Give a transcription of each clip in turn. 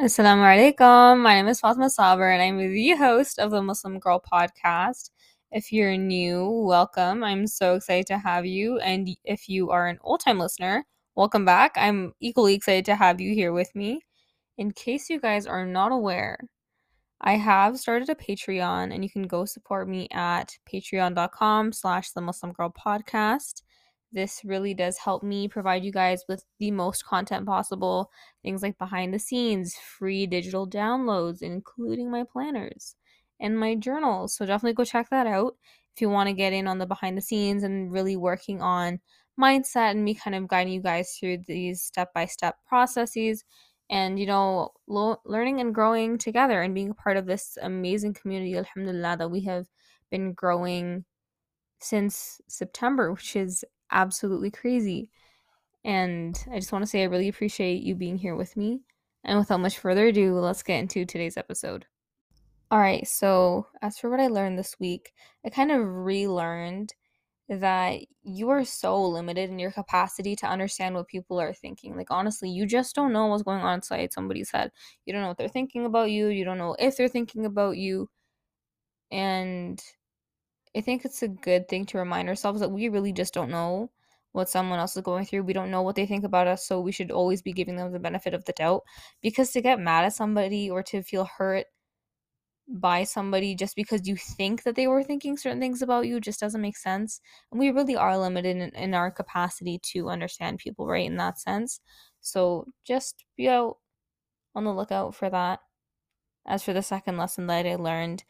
Assalamu alaikum. My name is Fatma Saber and I'm the host of the Muslim Girl podcast. If you're new, welcome. I'm so excited to have you. And if you are an old time listener, welcome back. I'm equally excited to have you here with me. In case you guys are not aware, I have started a Patreon and you can go support me at patreon.com slash the Muslim Girl podcast. This really does help me provide you guys with the most content possible. Things like behind the scenes, free digital downloads, including my planners and my journals. So definitely go check that out if you want to get in on the behind the scenes and really working on mindset and me kind of guiding you guys through these step by step processes and you know lo- learning and growing together and being a part of this amazing community alhamdulillah that we have been growing since September, which is absolutely crazy. And I just want to say I really appreciate you being here with me. And without much further ado, let's get into today's episode. All right, so as for what I learned this week, I kind of relearned that you are so limited in your capacity to understand what people are thinking. Like, honestly, you just don't know what's going on inside somebody's head. You don't know what they're thinking about you, you don't know if they're thinking about you. And I think it's a good thing to remind ourselves that we really just don't know what someone else is going through. We don't know what they think about us, so we should always be giving them the benefit of the doubt. Because to get mad at somebody or to feel hurt by somebody just because you think that they were thinking certain things about you just doesn't make sense. And we really are limited in, in our capacity to understand people, right? In that sense. So just be out on the lookout for that. As for the second lesson that I learned,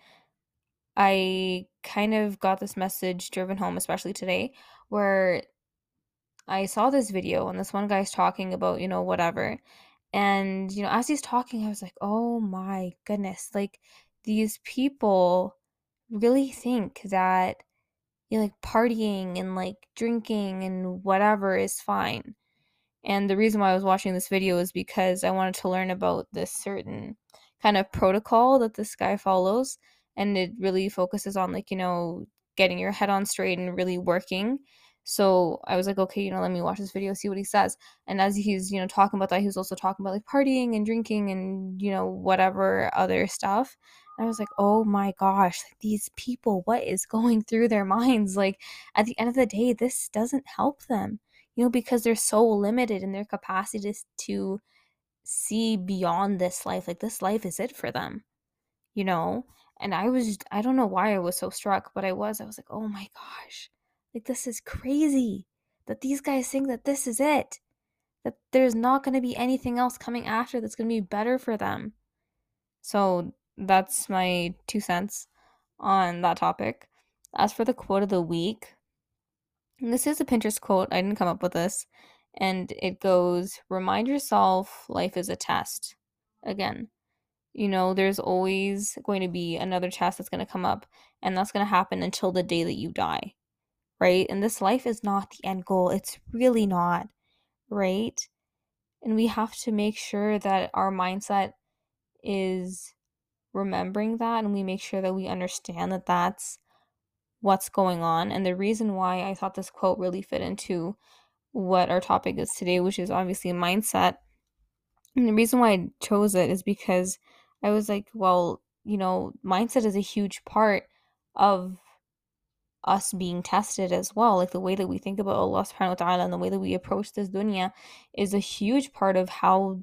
I kind of got this message driven home, especially today, where I saw this video and this one guy's talking about, you know, whatever. And, you know, as he's talking, I was like, oh my goodness, like these people really think that you know, like partying and like drinking and whatever is fine. And the reason why I was watching this video is because I wanted to learn about this certain kind of protocol that this guy follows and it really focuses on like you know getting your head on straight and really working. So i was like okay you know let me watch this video see what he says. And as he's you know talking about that he was also talking about like partying and drinking and you know whatever other stuff. And i was like oh my gosh like, these people what is going through their minds? Like at the end of the day this doesn't help them you know because they're so limited in their capacity to see beyond this life like this life is it for them you know and I was, I don't know why I was so struck, but I was. I was like, oh my gosh, like this is crazy that these guys think that this is it, that there's not going to be anything else coming after that's going to be better for them. So that's my two cents on that topic. As for the quote of the week, this is a Pinterest quote. I didn't come up with this. And it goes Remind yourself life is a test. Again, you know, there's always going to be another test that's going to come up, and that's going to happen until the day that you die, right? And this life is not the end goal. It's really not, right? And we have to make sure that our mindset is remembering that and we make sure that we understand that that's what's going on. And the reason why I thought this quote really fit into what our topic is today, which is obviously mindset. And the reason why I chose it is because I was like, well, you know, mindset is a huge part of us being tested as well. Like the way that we think about Allah subhanahu wa ta'ala and the way that we approach this dunya is a huge part of how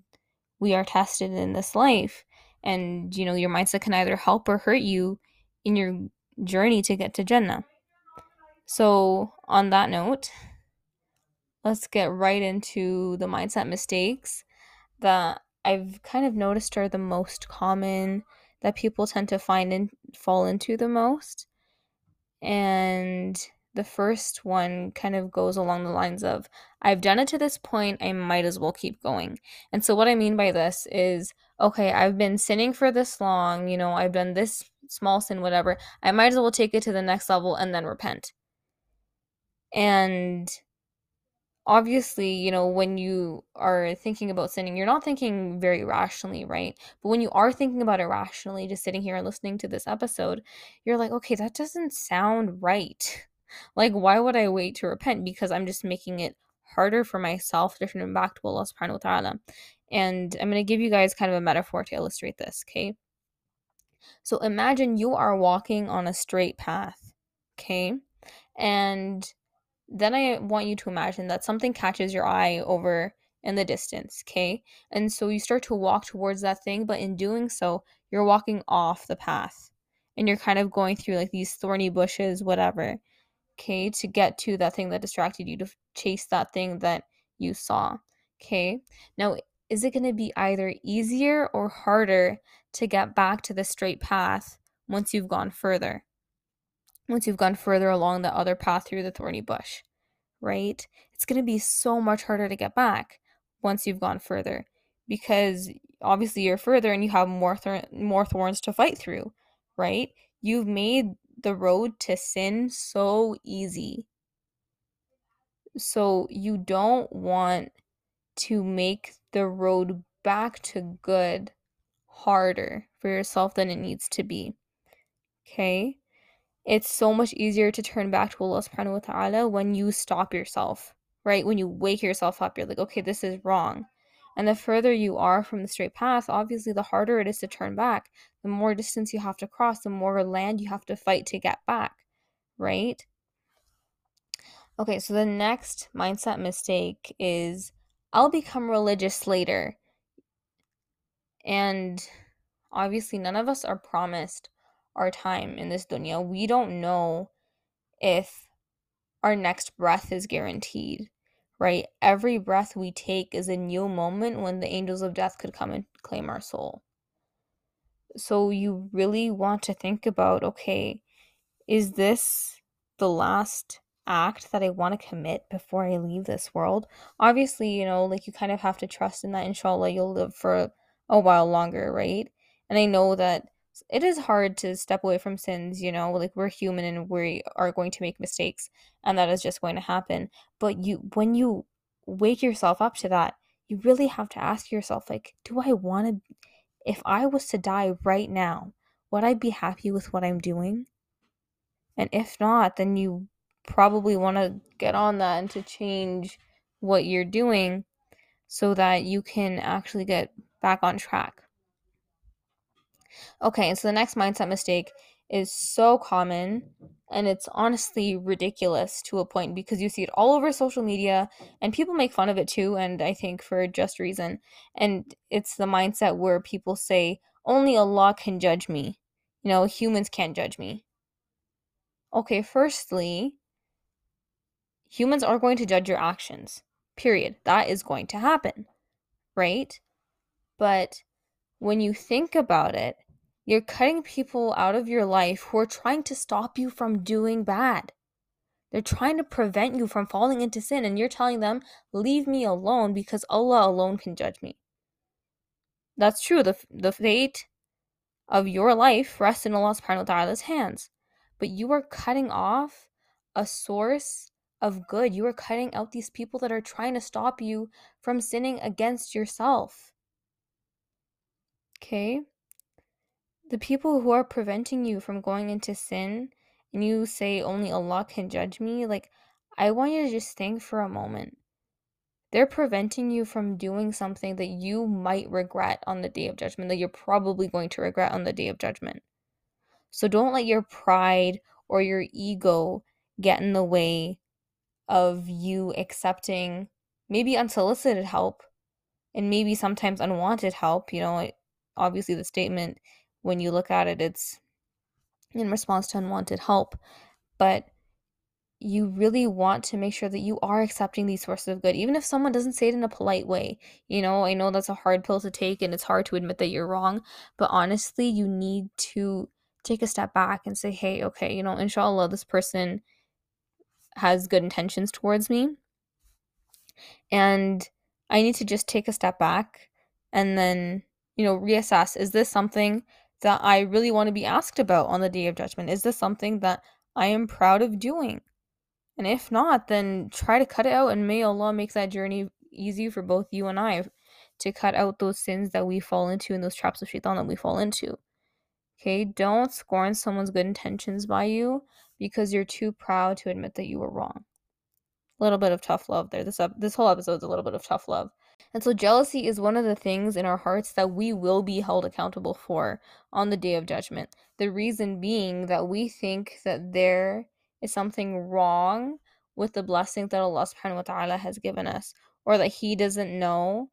we are tested in this life. And, you know, your mindset can either help or hurt you in your journey to get to Jannah. So, on that note, let's get right into the mindset mistakes that I've kind of noticed are the most common that people tend to find and fall into the most. And the first one kind of goes along the lines of I've done it to this point, I might as well keep going. And so, what I mean by this is okay, I've been sinning for this long, you know, I've done this small sin, whatever. I might as well take it to the next level and then repent. And obviously, you know, when you are thinking about sinning, you're not thinking very rationally, right? But when you are thinking about it rationally, just sitting here and listening to this episode, you're like, okay, that doesn't sound right. Like, why would I wait to repent? Because I'm just making it harder for myself to turn back to Allah subhanahu wa ta'ala. And I'm going to give you guys kind of a metaphor to illustrate this, okay? So imagine you are walking on a straight path, okay? And then I want you to imagine that something catches your eye over in the distance, okay? And so you start to walk towards that thing, but in doing so, you're walking off the path and you're kind of going through like these thorny bushes, whatever, okay, to get to that thing that distracted you to chase that thing that you saw, okay? Now, is it going to be either easier or harder to get back to the straight path once you've gone further? Once you've gone further along the other path through the thorny bush, right? It's going to be so much harder to get back once you've gone further because obviously you're further and you have more thor- more thorns to fight through, right? You've made the road to sin so easy. So you don't want to make the road back to good harder for yourself than it needs to be. Okay? It's so much easier to turn back to Allah subhanahu wa ta'ala when you stop yourself, right? When you wake yourself up, you're like, okay, this is wrong. And the further you are from the straight path, obviously, the harder it is to turn back. The more distance you have to cross, the more land you have to fight to get back, right? Okay, so the next mindset mistake is I'll become religious later. And obviously, none of us are promised our time in this dunya. We don't know if our next breath is guaranteed, right? Every breath we take is a new moment when the angels of death could come and claim our soul. So you really want to think about okay, is this the last act that I want to commit before I leave this world? Obviously, you know, like you kind of have to trust in that inshallah you'll live for a while longer, right? And I know that it is hard to step away from sins, you know, like we're human and we are going to make mistakes and that is just going to happen. But you when you wake yourself up to that, you really have to ask yourself like, do I want to if I was to die right now, would I be happy with what I'm doing? And if not, then you probably want to get on that and to change what you're doing so that you can actually get back on track. Okay, so the next mindset mistake is so common and it's honestly ridiculous to a point because you see it all over social media and people make fun of it too and I think for just reason. And it's the mindset where people say only Allah can judge me. You know, humans can't judge me. Okay, firstly, humans are going to judge your actions. Period. That is going to happen. Right? But when you think about it, you're cutting people out of your life who are trying to stop you from doing bad. They're trying to prevent you from falling into sin, and you're telling them, Leave me alone because Allah alone can judge me. That's true. The, the fate of your life rests in Allah subhanahu hands. But you are cutting off a source of good. You are cutting out these people that are trying to stop you from sinning against yourself. Okay? The people who are preventing you from going into sin and you say only Allah can judge me, like, I want you to just think for a moment. They're preventing you from doing something that you might regret on the day of judgment, that you're probably going to regret on the day of judgment. So don't let your pride or your ego get in the way of you accepting maybe unsolicited help and maybe sometimes unwanted help. You know, obviously, the statement when you look at it, it's in response to unwanted help. But you really want to make sure that you are accepting these sources of good, even if someone doesn't say it in a polite way. You know, I know that's a hard pill to take and it's hard to admit that you're wrong, but honestly, you need to take a step back and say, hey, okay, you know, inshallah, this person has good intentions towards me. And I need to just take a step back and then, you know, reassess is this something that I really want to be asked about on the day of judgment? Is this something that I am proud of doing? And if not, then try to cut it out and may Allah make that journey easy for both you and I to cut out those sins that we fall into and those traps of shaitan that we fall into. Okay, don't scorn someone's good intentions by you because you're too proud to admit that you were wrong. A little bit of tough love there. This up this whole episode's a little bit of tough love. And so jealousy is one of the things in our hearts that we will be held accountable for on the day of judgment. The reason being that we think that there is something wrong with the blessing that Allah subhanahu wa ta'ala has given us, or that He doesn't know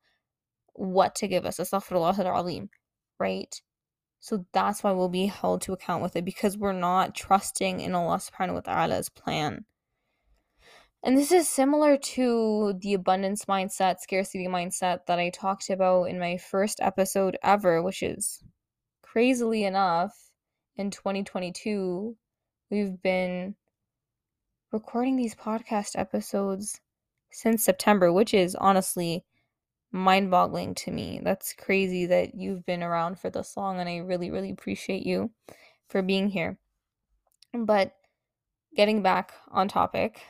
what to give us. Astaghfirullah al-Alim, right? So that's why we'll be held to account with it because we're not trusting in Allah subhanahu wa ta'ala's plan. And this is similar to the abundance mindset, scarcity mindset that I talked about in my first episode ever, which is crazily enough, in 2022, we've been recording these podcast episodes since September, which is honestly mind boggling to me. That's crazy that you've been around for this long, and I really, really appreciate you for being here. But getting back on topic,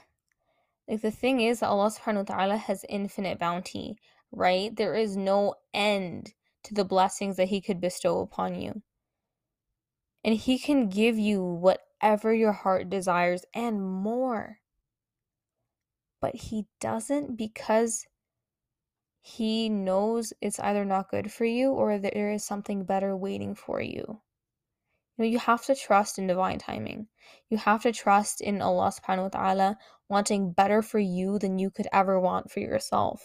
like the thing is that Allah subhanahu wa ta'ala has infinite bounty, right? There is no end to the blessings that He could bestow upon you. And He can give you whatever your heart desires and more. But He doesn't because He knows it's either not good for you or there is something better waiting for you. You know, you have to trust in divine timing. You have to trust in Allah subhanahu wa ta'ala wanting better for you than you could ever want for yourself.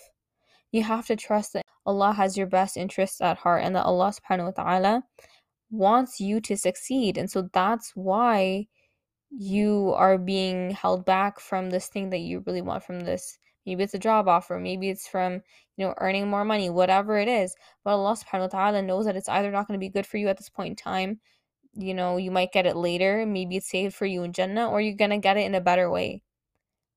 You have to trust that Allah has your best interests at heart and that Allah subhanahu wa ta'ala wants you to succeed. And so that's why you are being held back from this thing that you really want from this. Maybe it's a job offer, maybe it's from, you know, earning more money, whatever it is. But Allah subhanahu wa ta'ala knows that it's either not going to be good for you at this point in time you know, you might get it later. Maybe it's saved for you in Jannah, or you're to get it in a better way,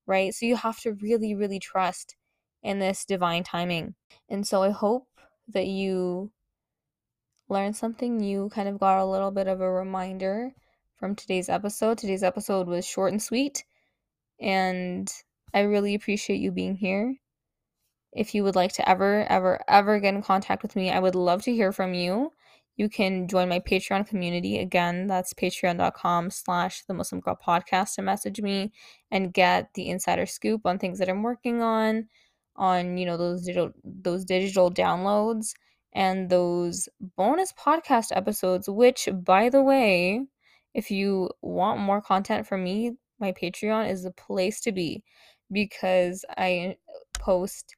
right? So you have to really, really trust in this divine timing. And so I hope that you learned something new, kind of got a little bit of a reminder from today's episode. Today's episode was short and sweet, and I really appreciate you being here. If you would like to ever, ever, ever get in contact with me, I would love to hear from you you can join my patreon community. Again that's patreon.com slash the muslim girl podcast to message me and get the insider scoop on things that i'm working on on you know those digital those digital downloads and those bonus podcast episodes which by the way if you want more content from me my patreon is the place to be because i post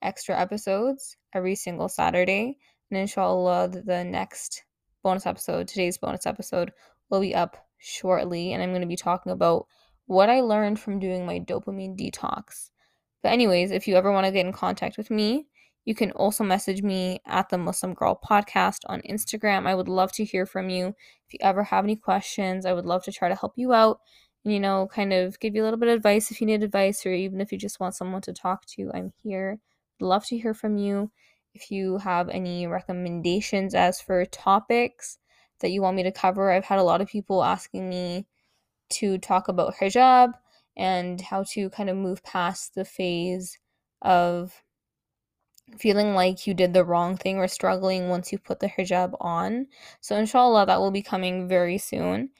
extra episodes every single saturday and inshallah, the next bonus episode, today's bonus episode, will be up shortly. And I'm going to be talking about what I learned from doing my dopamine detox. But, anyways, if you ever want to get in contact with me, you can also message me at the Muslim Girl Podcast on Instagram. I would love to hear from you. If you ever have any questions, I would love to try to help you out and, you know, kind of give you a little bit of advice if you need advice or even if you just want someone to talk to. I'm here. Love to hear from you if you have any recommendations as for topics that you want me to cover. I've had a lot of people asking me to talk about hijab and how to kind of move past the phase of feeling like you did the wrong thing or struggling once you put the hijab on. So, inshallah, that will be coming very soon.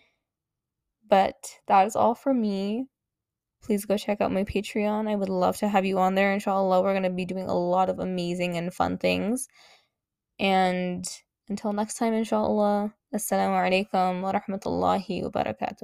But that is all for me please go check out my Patreon. I would love to have you on there. Inshallah, we're going to be doing a lot of amazing and fun things. And until next time, inshallah, assalamu alaikum wa rahmatullahi wa barakatuh.